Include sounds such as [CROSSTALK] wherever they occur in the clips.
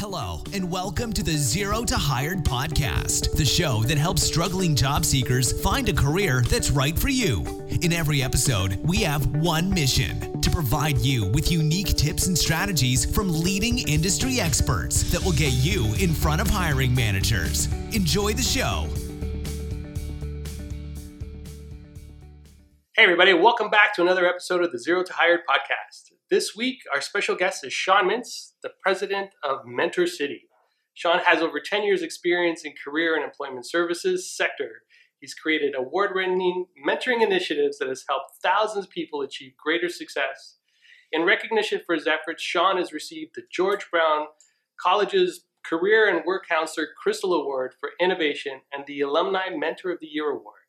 Hello, and welcome to the Zero to Hired podcast, the show that helps struggling job seekers find a career that's right for you. In every episode, we have one mission to provide you with unique tips and strategies from leading industry experts that will get you in front of hiring managers. Enjoy the show. Hey, everybody, welcome back to another episode of the Zero to Hired podcast. This week, our special guest is Sean Mintz, the president of Mentor City. Sean has over 10 years' experience in career and employment services sector. He's created award winning mentoring initiatives that has helped thousands of people achieve greater success. In recognition for his efforts, Sean has received the George Brown College's Career and Work Counselor Crystal Award for Innovation and the Alumni Mentor of the Year Award.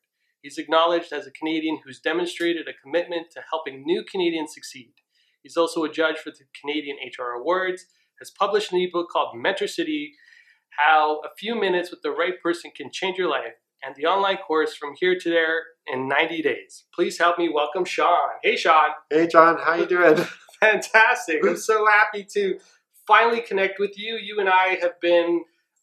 He's acknowledged as a Canadian who's demonstrated a commitment to helping new Canadians succeed. He's also a judge for the Canadian HR Awards, has published an ebook called Mentor City How a Few Minutes with the Right Person Can Change Your Life, and the online course From Here to There in 90 Days. Please help me welcome Sean. Hey, Sean. Hey, John. How you doing? [LAUGHS] Fantastic. I'm so happy to finally connect with you. You and I have been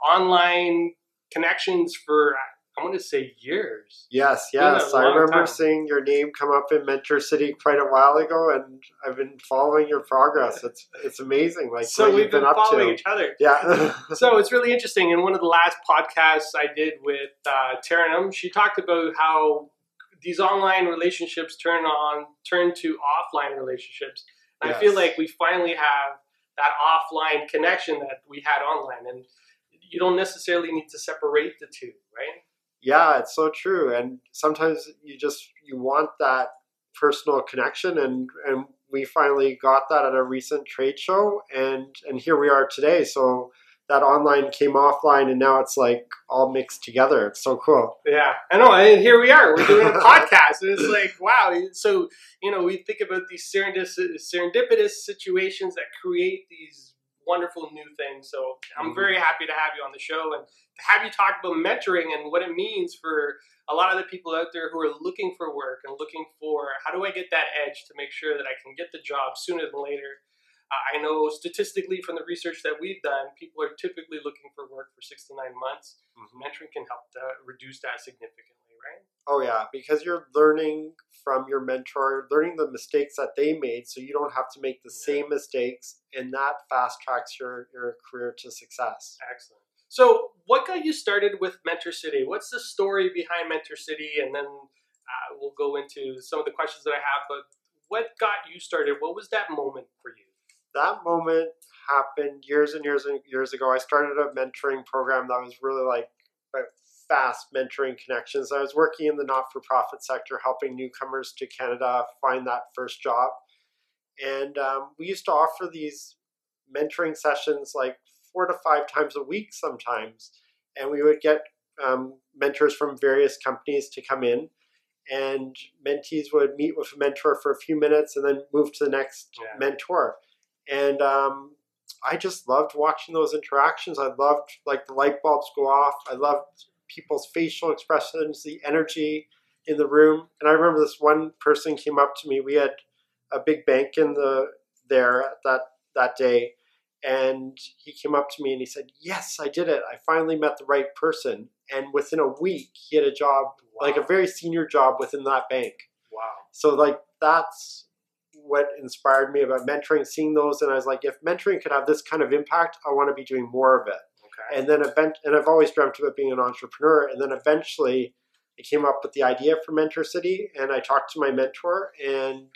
online connections for I want to say years. Yes, yes. I remember time. seeing your name come up in Mentor City quite a while ago, and I've been following your progress. [LAUGHS] It's it's amazing, like so we've been, been up following to. each other. Yeah, [LAUGHS] [LAUGHS] so it's really interesting. In one of the last podcasts I did with uh, Taranum, she talked about how these online relationships turn on turn to offline relationships. And I feel like we finally have that offline connection that we had online, and you don't necessarily need to separate the two, right? Yeah, it's so true. And sometimes you just you want that personal connection, and and we finally got that at a recent trade show, and and here we are today. So that online came offline, and now it's like all mixed together. It's so cool. Yeah, I know. And here we are. We're doing a [LAUGHS] podcast, and it's like, wow. So you know, we think about these serendipitous, serendipitous situations that create these wonderful new thing. So I'm Mhm. very happy to have you on the show and to have you talk about mentoring and what it means for a lot of the people out there who are looking for work and looking for how do I get that edge to make sure that I can get the job sooner than later. Uh, I know statistically from the research that we've done, people are typically looking for work for six to nine months. Mentoring can help to reduce that significantly, right? Oh yeah, because you're learning from your mentor, learning the mistakes that they made, so you don't have to make the Yeah. same mistakes, and that fast tracks your your career to success. Excellent. So, what got you started with Mentor City? What's the story behind Mentor City? And then uh, we'll go into some of the questions that I have. But what got you started? What was that moment for you? That moment happened years and years and years ago. I started a mentoring program that was really like fast mentoring connections. I was working in the not-for-profit sector, helping newcomers to Canada find that first job, and um, we used to offer these mentoring sessions like four to five times a week sometimes. And we would get um, mentors from various companies to come in, and mentees would meet with a mentor for a few minutes and then move to the next Yeah. mentor. And um, I just loved watching those interactions. I loved like the light bulbs go off. I loved people's facial expressions, the energy in the room. And I remember this one person came up to me. We had a big bank in the there that that day and he came up to me and he said yes i did it i finally met the right person and within a week he had a job like a very senior job within that bank Wow. so like that's what inspired me about mentoring seeing those and i was like if mentoring could have this kind of impact i want to be doing more of it. And then event and I've always dreamt about being an entrepreneur. And then eventually I came up with the idea for Mentor City and I talked to my mentor and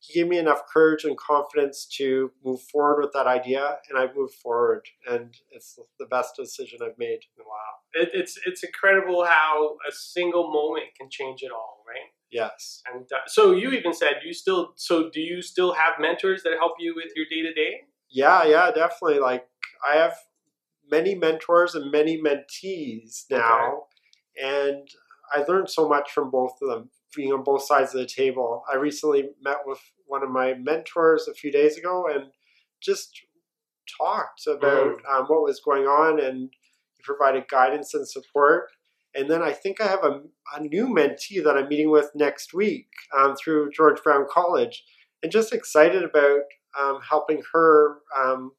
he gave me enough courage and confidence to move forward with that idea and I moved forward and it's the best decision I've made. wow. It, it's it's incredible how a single moment can change it all, right? Yes. And uh, so you even said you still. So do you still have mentors that help you with your day to day? Yeah, yeah, definitely. Like I have many mentors and many mentees now, and I learned so much from both of them, being on both sides of the table. I recently met with one of my mentors a few days ago and just talked about um, what was going on, and he provided guidance and support. And then I think I have a, a new mentee that I'm meeting with next week um, through George Brown College, and just excited about um, helping her um,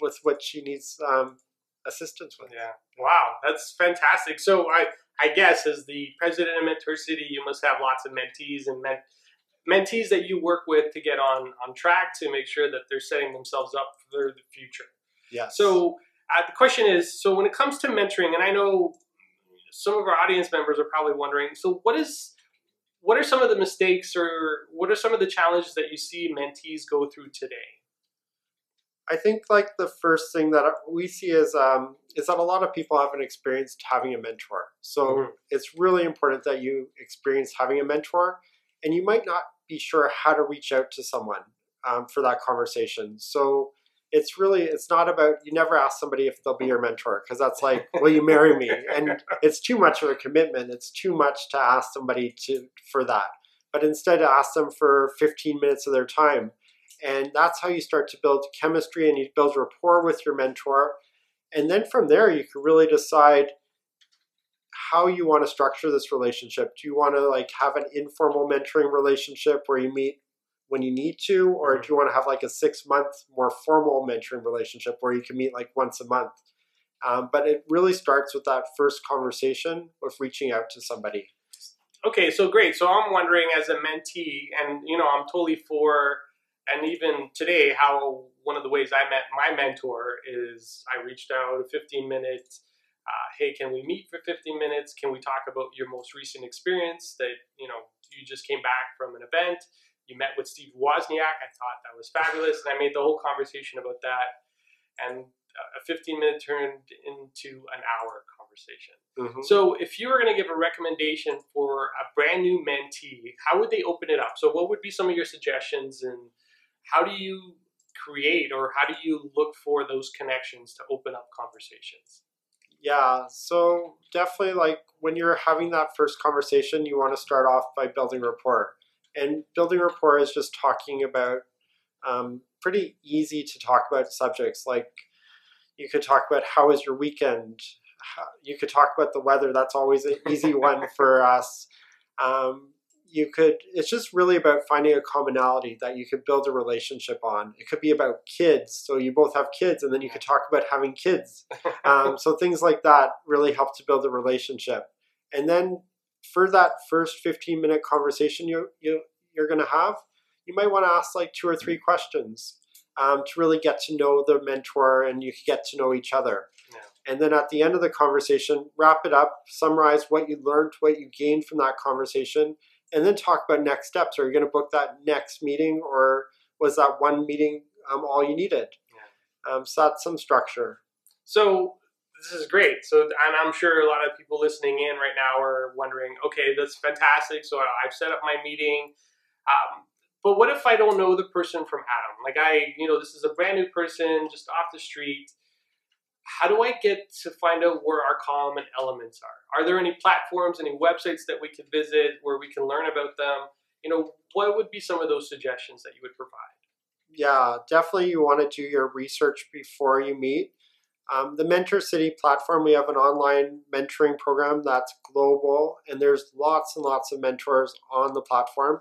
with what she needs um, assistance with. Yeah. Wow, that's fantastic. So I I guess as the president of Mentor City, you must have lots of mentees and men, mentees that you work with to get on on track to make sure that they're setting themselves up for the future. Yeah. So uh, the question is, so when it comes to mentoring, and I know some of our audience members are probably wondering, so what is what are some of the mistakes or what are some of the challenges that you see mentees go through today? I think like the first thing that we see is um, is that a lot of people haven't experienced having a mentor. So Mhm. it's really important that you experience having a mentor, and you might not be sure how to reach out to someone um, for that conversation. So it's really it's not about you never ask somebody if they'll be your mentor because that's like will you marry me and it's too much of a commitment it's too much to ask somebody to for that but instead ask them for 15 minutes of their time and that's how you start to build chemistry and you build rapport with your mentor. And then from there you can really decide how you want to structure this relationship. Do you want to like have an informal mentoring relationship where you meet when you need to or do you want to have like a six month more formal mentoring relationship where you can meet like once a month? Um, but it really starts with that first conversation of reaching out to somebody. Okay, so great. So I'm wondering, as a mentee, and you know, I'm totally for, and even today, how one of the ways I met my mentor is I reached out a 15 minutes. Uh, hey, can we meet for 15 minutes? Can we talk about your most recent experience that you know you just came back from an event? You met with Steve Wozniak. I thought that was fabulous, and I made the whole conversation about that. And a 15 minute turned into an hour conversation. Mhm. So, if you were going to give a recommendation for a brand new mentee, how would they open it up? So, what would be some of your suggestions, and how do you create or how do you look for those connections to open up conversations? Yeah, so definitely like when you're having that first conversation, you want to start off by building rapport. And building rapport is just talking about um, pretty easy to talk about subjects. Like you could talk about how was your weekend? How- You could talk about the weather. That's always an easy one [LAUGHS] for us. Um, you could, it's just really about finding a commonality that you could build a relationship on. It could be about kids. So you both have kids, and then you could talk about having kids [LAUGHS] um, so things like that really help to build a relationship and then for that first 15 minute conversation you, you you're going to have you might want to ask like two or three questions um, to really get to know the mentor and you get to know each other Yeah. and then at the end of the conversation wrap it up summarize what you learned what you gained from that conversation and then talk about next steps are you going to book that next meeting or was that one meeting um, all you needed um, so that's some structure So this is great. So and I'm sure a lot of people listening in right now are wondering, okay, that's fantastic. So I've set up my meeting. Um, but what if I don't know the person from Adam? Like I, you know, this is a brand new person just off the street. How do I get to find out where our common elements are? Are there any platforms, any websites that we could visit where we can learn about them? You know, what would be some of those suggestions that you would provide? yeah, definitely you want to do your research before you meet. Um, the Mentor City platform, we have an online mentoring program that's global, and there's lots and lots of mentors on the platform.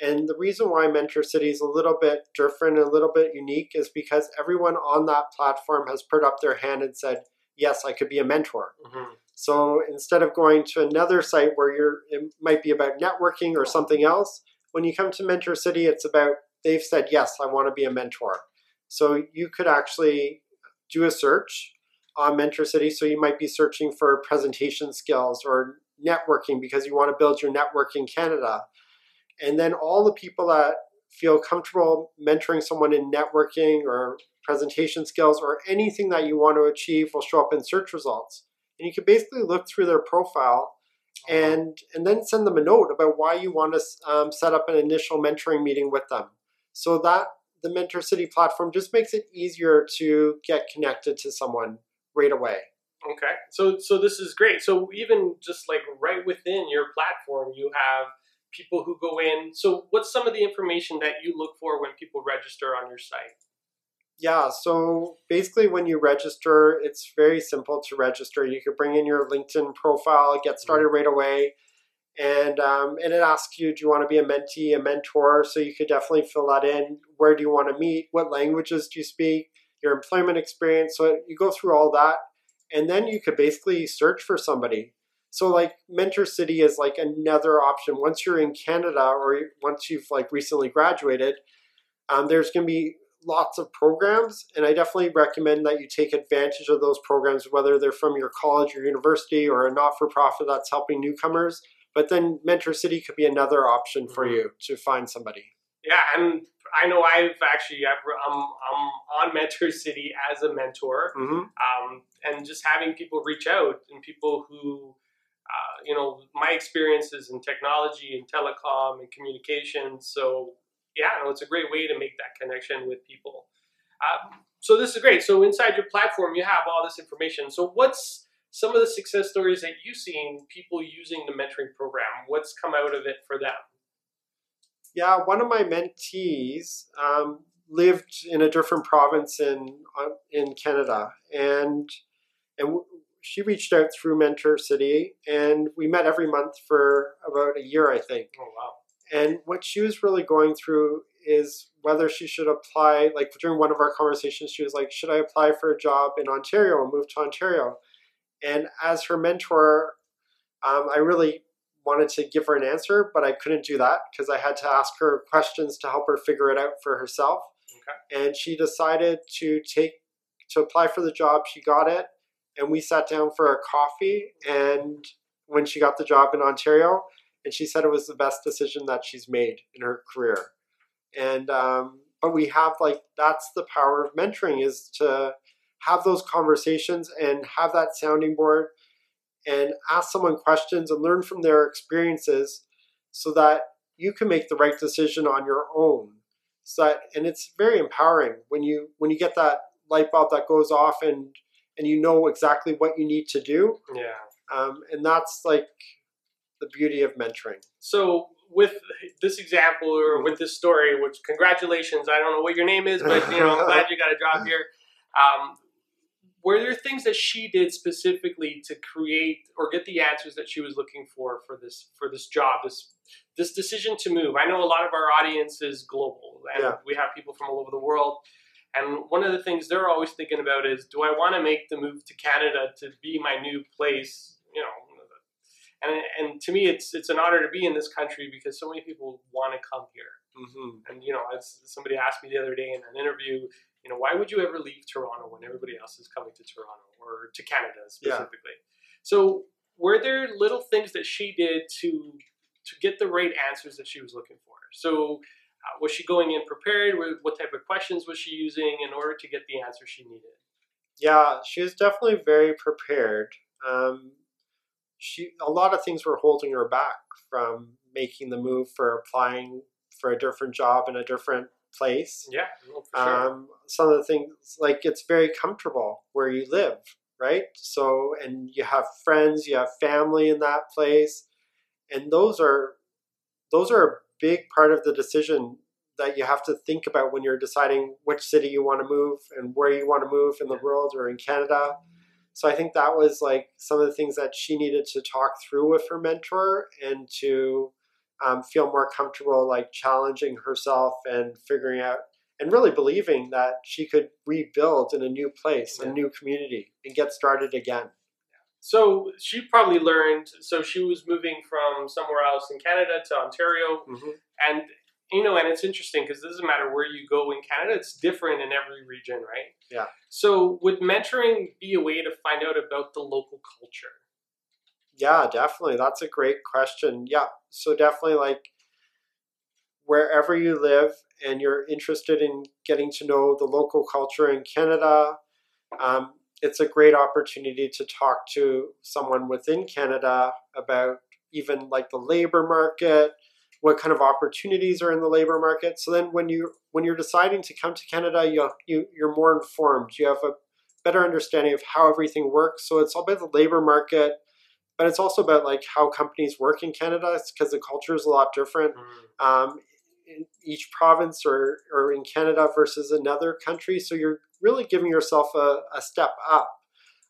And the reason why Mentor City is a little bit different, a little bit unique, is because everyone on that platform has put up their hand and said, Yes, I could be a mentor. Mm-hmm. So instead of going to another site where you're, it might be about networking or something else, when you come to Mentor City, it's about they've said, yes, I want to be a mentor. So you could actually do a search on Mentor City. So you might be searching for presentation skills or networking because you want to build your network in Canada. And then all the people that feel comfortable mentoring someone in networking or presentation skills or anything that you want to achieve will show up in search results. And you can basically look through their profile and and then send them a note about why you want to um, set up an initial mentoring meeting with them so that the mentor city platform just makes it easier to get connected to someone right away Okay, so so this is great. So even just like right within your platform, you have people who go in. So what's some of the information that you look for when people register on your site? yeah so basically when you register it's very simple to register you could bring in your linkedin profile get started right away and um, and it asks you do you want to be a mentee a mentor so you could definitely fill that in where do you want to meet what languages do you speak your employment experience. So you go through all that, and then you could basically search for somebody. So like Mentor City is like another option. Once you're in Canada or once you've like recently graduated, um, there's going to be lots of programs, and I definitely recommend that you take advantage of those programs, whether they're from your college or university or a not-for-profit that's helping newcomers. But then Mentor City could be another option for Mhm. you to find somebody. Yeah, and I know I've actually I've, I'm I'm on Mentor City as a mentor, hmm um, and just having people reach out and people who, uh, you know, my experiences in technology and telecom and communication. So yeah, no, it's a great way to make that connection with people. Um, so this is great. So inside your platform, you have all this information. So what's some of the success stories that you've seen people using the mentoring program? What's come out of it for them? Yeah, one of my mentees um, lived in a different province in uh, in Canada, and and she reached out through Mentor City, and we met every month for about a year, I think. Oh wow. And what she was really going through is whether she should apply. Like during one of our conversations, she was like, "Should I apply for a job in Ontario and move to Ontario?" And as her mentor, um, I really wanted to give her an answer, but I couldn't do that because I had to ask her questions to help her figure it out for herself. Okay. And she decided to take to apply for the job. She got it, and we sat down for a coffee. And when she got the job in Ontario, and she said it was the best decision that she's made in her career. And um, but we have like that's the power of mentoring is to have those conversations and have that sounding board and ask someone questions and learn from their experiences so that you can make the right decision on your own so that and it's very empowering when you when you get that light bulb that goes off and and you know exactly what you need to do Yeah. um, and that's like the beauty of mentoring So with this example or with this story, which congratulations, I don't know what your name is, but you know, I'm glad [LAUGHS] you got a job here. Um, were there things that she did specifically to create or get the answers that she was looking for for this for this job, this this decision to move? I know a lot of our audience is global, and Yeah. we have people from all over the world. And one of the things they're always thinking about is, do I want to make the move to Canada to be my new place? You know, and and to me, it's it's an honor to be in this country because so many people want to come here. mm-hmm. And you know, as somebody asked me the other day in an interview, you know, why would you ever leave Toronto when everybody else is coming to Toronto or to Canada specifically? Yeah. So, were there little things that she did to to get the right answers that she was looking for? So, was she going in prepared? What type of questions was she using in order to get the answer she needed? Yeah, she was definitely very prepared. Um, she a lot of things were holding her back from making the move for applying for a different job in a different place. Yeah, sure. Um, some of the things like it's very comfortable where you live, right? So and you have friends, you have family in that place, and those are those are big part of the decision that you have to think about when you're deciding which city you want to move and where you want to move in the world or in Canada. So I think that was like some of the things that she needed to talk through with her mentor and to um, feel more comfortable, like challenging herself and figuring out and really believing that she could rebuild in a new place, Yeah. a new community, and get started again. So she probably learned. So she was moving from somewhere else in Canada to Ontario, Mm-hmm. and you know, and it's interesting because it doesn't matter where you go in Canada; it's different in every region, right? Yeah. So would mentoring be a way to find out about the local culture? Yeah, definitely. That's a great question. Yeah. So definitely like wherever you live and you're interested in getting to know the local culture in Canada, um, it's a great opportunity to talk to someone within Canada about even like the labor market, what kind of opportunities are in the labor market. So then when you when you're deciding to come to Canada, you you you're more informed. You have a better understanding of how everything works. So it's all about the labor market, but it's also about like how companies work in Canada because the culture is a lot different um, in each province or, or in Canada versus another country. So you're really giving yourself a, a step up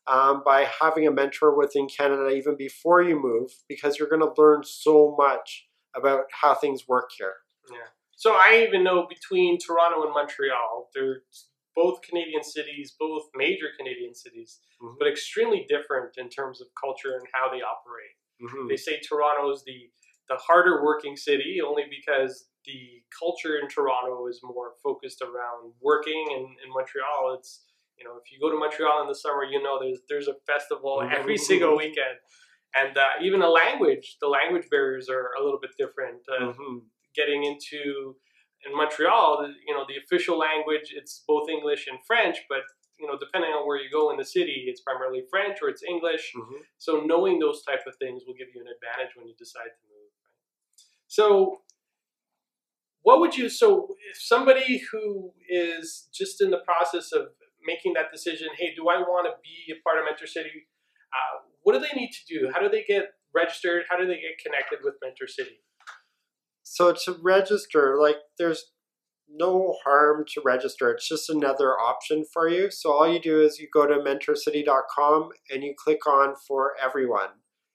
um, by having a mentor within Canada even before you move because you're going to learn so much about how things work here. Yeah. So I even know between Toronto and Montreal, they're both Canadian cities, both major Canadian cities, Mhm. but extremely different in terms of culture and how they operate. Mhm. They say Toronto is the the harder working city only because the culture in Toronto is more focused around working, and in Montreal, it's you know if you go to Montreal in the summer, you know there's there's a festival every Mhm. [LAUGHS] single weekend, and uh, even a language, the language barriers are a little bit different. Uh, Mhm. getting into in Montreal, you know, the official language it's both English and French, but you know, depending on where you go in the city, it's primarily French or it's English. Mhm. So knowing those type of things will give you an advantage when you decide to move. So what would you so if somebody who is just in the process of making that decision, hey, do I want to be a part of Mentor City? Uh, what do they need to do? How do they get registered? How do they get connected with Mentor City? So to register, like there's no harm to register. It's just another option for you. So all you do is you go to mentorcity.com and you click on for everyone.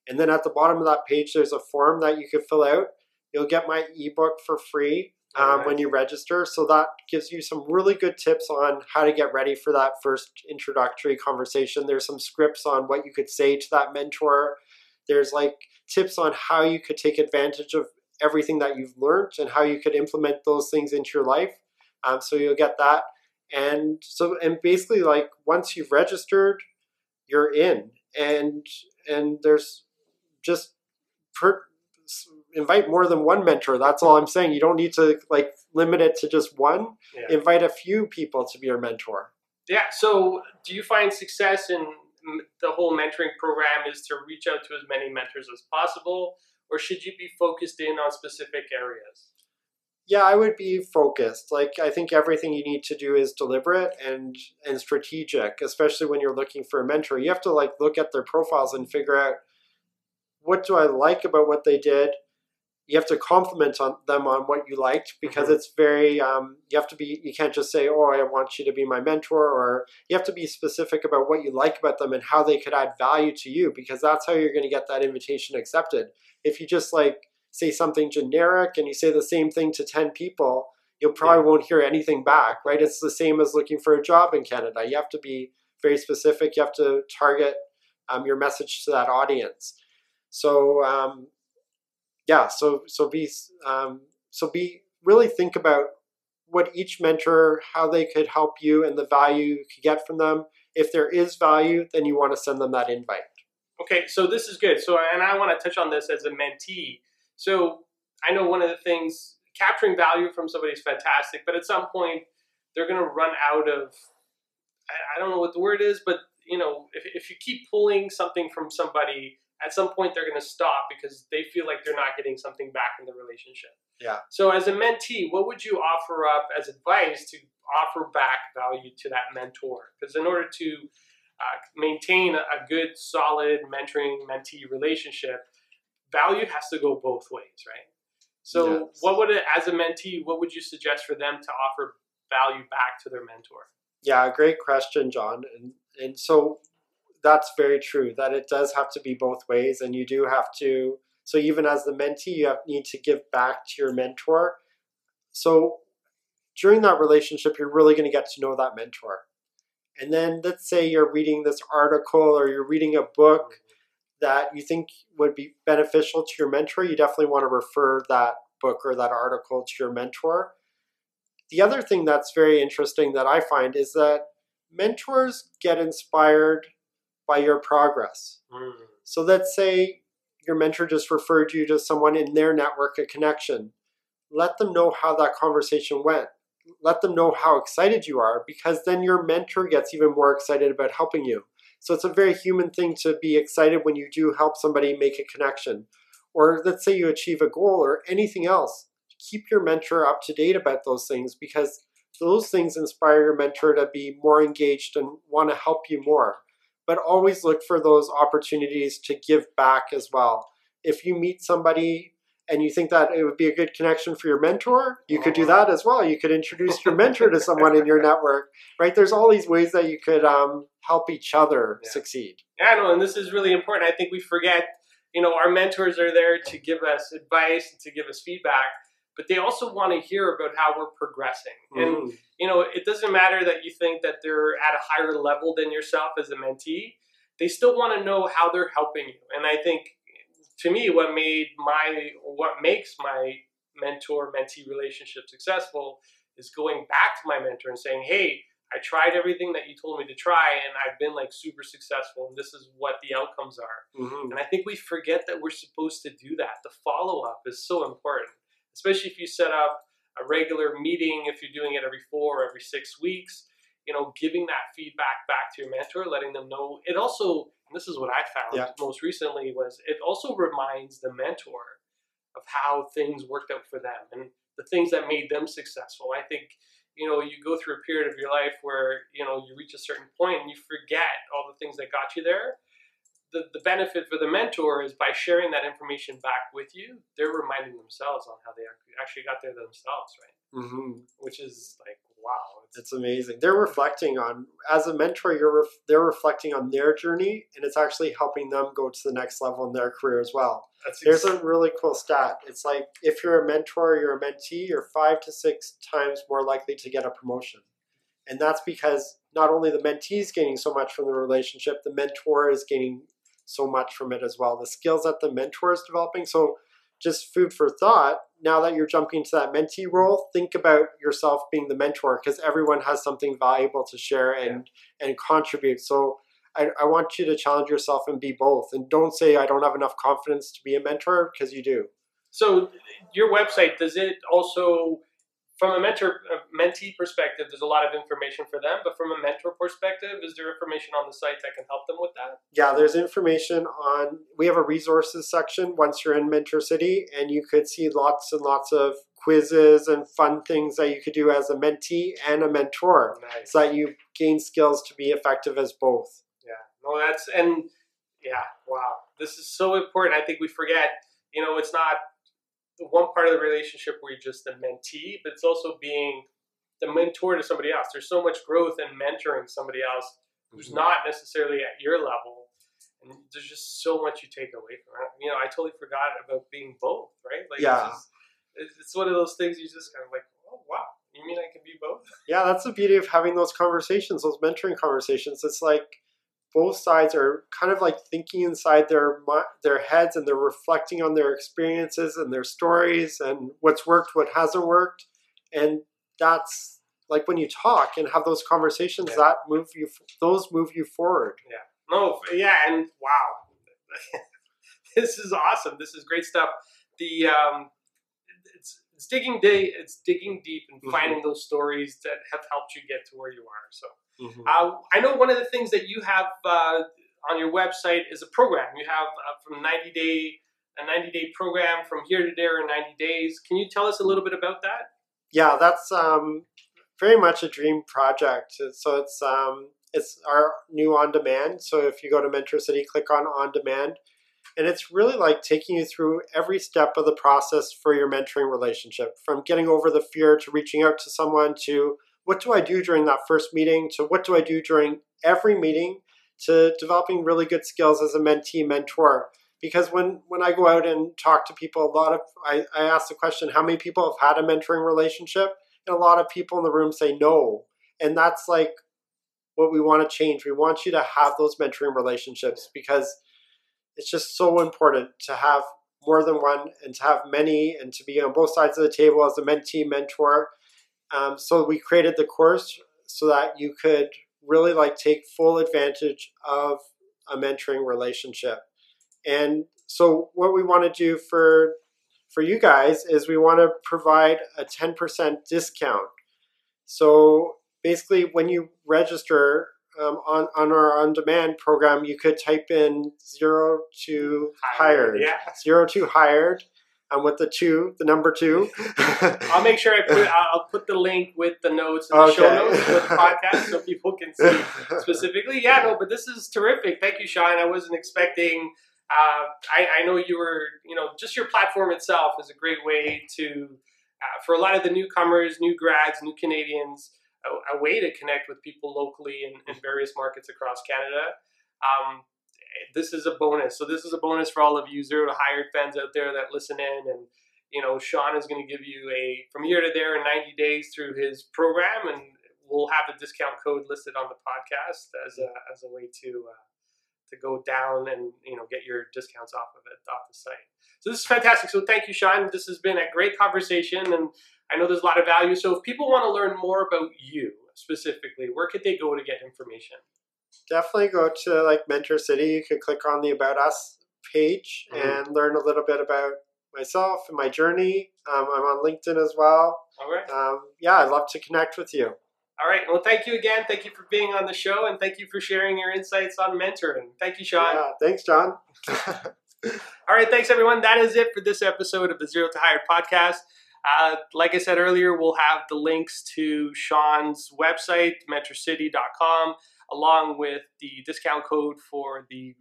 And then at the bottom of that page, there's a form that you can fill out. You'll get my ebook for free um, Alright. when you register. So that gives you some really good tips on how to get ready for that first introductory conversation. There's some scripts on what you could say to that mentor. There's like tips on how you could take advantage of everything that you've learned and how you could implement those things into your life. Um, so you'll get that. And so, and basically, like once you've registered, you're in. And and there's just per, invite more than one mentor. That's all I'm saying. You don't need to like limit it to just one. Yeah. Invite a few people to be your mentor. Yeah. So, do you find success in the whole mentoring program is to reach out to as many mentors as possible, or should you be focused in on specific areas? Yeah, I would be focused. Like I think everything you need to do is deliberate and and strategic, especially when you're looking for a mentor. You have to like look at their profiles and figure out what do I like about what they did. You have to compliment on them on what you liked because Mhm. it's very um, you have to be you can't just say, "Oh, I want you to be my mentor," or you have to be specific about what you like about them and how they could add value to you because that's how you're going to get that invitation accepted. If you just like say something generic and you say the same thing to 10 people, you probably won't hear anything back, right? It's the same as looking for a job in Canada. You have to be very specific. You have to target um, your message to that audience. So, um, yeah, so so be um, so be really think about what each mentor, how they could help you, and the value you could get from them. If there is value, then you want to send them that invite. Okay, so this is good. So, and I want to touch on this as a mentee. So, I know one of the things capturing value from somebody is fantastic, but at some point they're going to run out of. I, I don't know what the word is, but you know, if, if you keep pulling something from somebody, at some point they're going to stop because they feel like they're not getting something back in the relationship. Yeah. So, as a mentee, what would you offer up as advice to offer back value to that mentor? Because in order to uh, maintain a good, solid mentoring mentee relationship, value has to go both ways, right? So, Yes. what would it, as a mentee, what would you suggest for them to offer value back to their mentor? Yeah, great question, John. And and so that's very true that it does have to be both ways, and you do have to. So even as the mentee, you have, need to give back to your mentor. So during that relationship, you're really going to get to know that mentor. And then let's say you're reading this article or you're reading a book mm-hmm. that you think would be beneficial to your mentor, you definitely want to refer that book or that article to your mentor. The other thing that's very interesting that I find is that mentors get inspired by your progress. Mm. So let's say your mentor just referred you to someone in their network, a connection. Let them know how that conversation went. Let them know how excited you are because then your mentor gets even more excited about helping you. So it's a very human thing to be excited when you do help somebody make a connection. Or let's say you achieve a goal or anything else. Keep your mentor up to date about those things because those things inspire your mentor to be more engaged and want to help you more. But always look for those opportunities to give back as well. If you meet somebody and you think that it would be a good connection for your mentor, you could do that as well. You could introduce your mentor to someone in your [LAUGHS] network, right? There's all these ways that you could um, help each other Yeah. succeed. Yeah, no, and this is really important. I think we forget, you know, our mentors are there to give us advice and to give us feedback, but they also want to hear about how we're progressing. And Mhm. you know, it doesn't matter that you think that they're at a higher level than yourself as a mentee. They still want to know how they're helping you. And I think to me what made my what makes my mentor mentee relationship successful is going back to my mentor and saying, "Hey, I tried everything that you told me to try and I've been like super successful and this is what the outcomes are." Mhm. And I think we forget that we're supposed to do that. The follow up is so important, especially if you set up a regular meeting, if you're doing it every four or every six weeks, you know, giving that feedback back to your mentor, letting them know. It also, and this is what I found Yeah. most recently, was it also reminds the mentor of how things worked out for them and the things that made them successful. I think you know you go through a period of your life where you know you reach a certain point and you forget all the things that got you there the, the benefit for the mentor is by sharing that information back with you they're reminding themselves on how they actually got there themselves right Mhm. which is like wow it's, It's amazing. They're reflecting on as a mentor. You're ref, they're reflecting on their journey, and it's actually helping them go to the next level in their career as well. that's a really cool stat. It's like if you're a mentor, you're a mentee, you're five to six times more likely to get a promotion, and that's because not only the mentee is gaining so much from the relationship, the mentor is gaining so much from it as well. The skills that the mentor is developing. So, just food for thought. Now that you're jumping to that mentee role, think about yourself being the mentor because everyone has something valuable to share and and contribute. So. I, I want you to challenge yourself and be both. And don't say, I don't have enough confidence to be a mentor because you do. so your website does it also from a mentor a mentee perspective there's a lot of information for them but from a mentor perspective is there information on the site that can help them with that Yeah, there's information on, we have a resources section once you're in Mentor City, and you could see lots and lots of quizzes and fun things that you could do as a mentee and a mentor nice so that you gain skills to be effective as both. Yeah, no, that's and yeah, wow, this is so important. I think we forget. You know, it's not the one part of the relationship where you're just the mentee, but it's also being the mentor to somebody else. There's so much growth in mentoring somebody else who's Mhm. not necessarily at your level, and there's just so much you take away from it. You know, I totally forgot about being both. Right? Like, Yeah. it's, just, it's one of those things you just kind of like, oh wow, you mean I can be both? Yeah, that's the beauty of having those conversations, those mentoring conversations. It's like both sides are kind of like thinking inside their their heads and they're reflecting on their experiences and their stories and what's worked, what hasn't worked, and that's like when you talk and have those conversations Yeah. that move you those move you forward. yeah No, yeah, and wow, [LAUGHS] this is awesome. This is great stuff. The um, it's, it's digging deep. It's digging deep and Mhm. finding those stories that have helped you get to where you are. So Mm-hmm. uh, I know one of the things that you have uh, on your website is a program. You have uh, from ninety day a ninety day program from here to there in ninety days. Can you tell us a little bit about that? yeah, that's um, very much a dream project. So it's um, it's our new on demand. So if you go to Mentor City, click on on demand, and it's really like taking you through every step of the process for your mentoring relationship, from getting over the fear to reaching out to someone to what do I do during that first meeting to what do I do during every meeting to developing really good skills as a mentee mentor because when when I go out and talk to people, a lot of I, I ask the question, how many people have had a mentoring relationship? And a lot of people in the room say no. And that's like what we want to change. We want you to have those mentoring relationships because it's just so important to have more than one and to have many and to be on both sides of the table as a mentee mentor. Um, so we created the course so that you could really like take full advantage of a mentoring relationship. And so what we want to do for for you guys is we want to provide a 10% discount. So basically when you register um, on, on our on-demand program, you could type in zero to hired, Yeah, zero to hired, and with the two, the number two. [LAUGHS] I'll make sure I put I'll put the link with the notes in the show notes for the [LAUGHS] podcast so people can see specifically. Yeah, no, but this is terrific. Thank you, Sean. I wasn't expecting. Uh, I, I know you were, you know, just your platform itself is a great way to, uh, for a lot of the newcomers, new grads, new Canadians, a, a way to connect with people locally in, in various markets across Canada. Um, this is a bonus. So this is a bonus for all of you zero to hired fans out there that listen in and you know, Sean is going to give you a from here to there in 90 days through his program, and we'll have the discount code listed on the podcast as a as a way to uh, to go down and you know get your discounts off of it off the site. So this is fantastic. So thank you, Sean. This has been a great conversation, and I know there's a lot of value. So if people want to learn more about you specifically, where could they go to get information? Definitely go to like Mentor City. You can click on the About Us page mm-hmm. and learn a little bit about myself and my journey. Um, I'm on LinkedIn as well. All right. Um, yeah, I'd love to connect with you. All right. Well, thank you again. Thank you for being on the show, and thank you for sharing your insights on mentoring. Thank you, Sean. Yeah, thanks, John. [LAUGHS] All right. Thanks, everyone. That is it for this episode of the Zero to Hired podcast. Uh, like I said earlier, we'll have the links to Sean's website, mentorcity.com, along with the discount code for the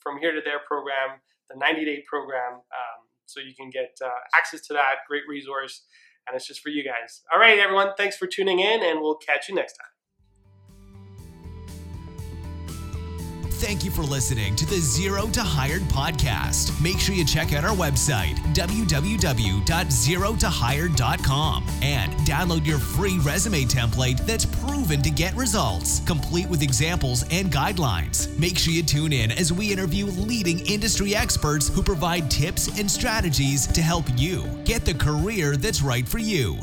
From Here to There program, the 90 day program. Um, so you can get uh, access to that great resource. And it's just for you guys. All right, everyone. Thanks for tuning in, and we'll catch you next time. Thank you for listening to the Zero to Hired podcast. Make sure you check out our website, www.zerotohired.com, and download your free resume template that's proven to get results, complete with examples and guidelines. Make sure you tune in as we interview leading industry experts who provide tips and strategies to help you get the career that's right for you.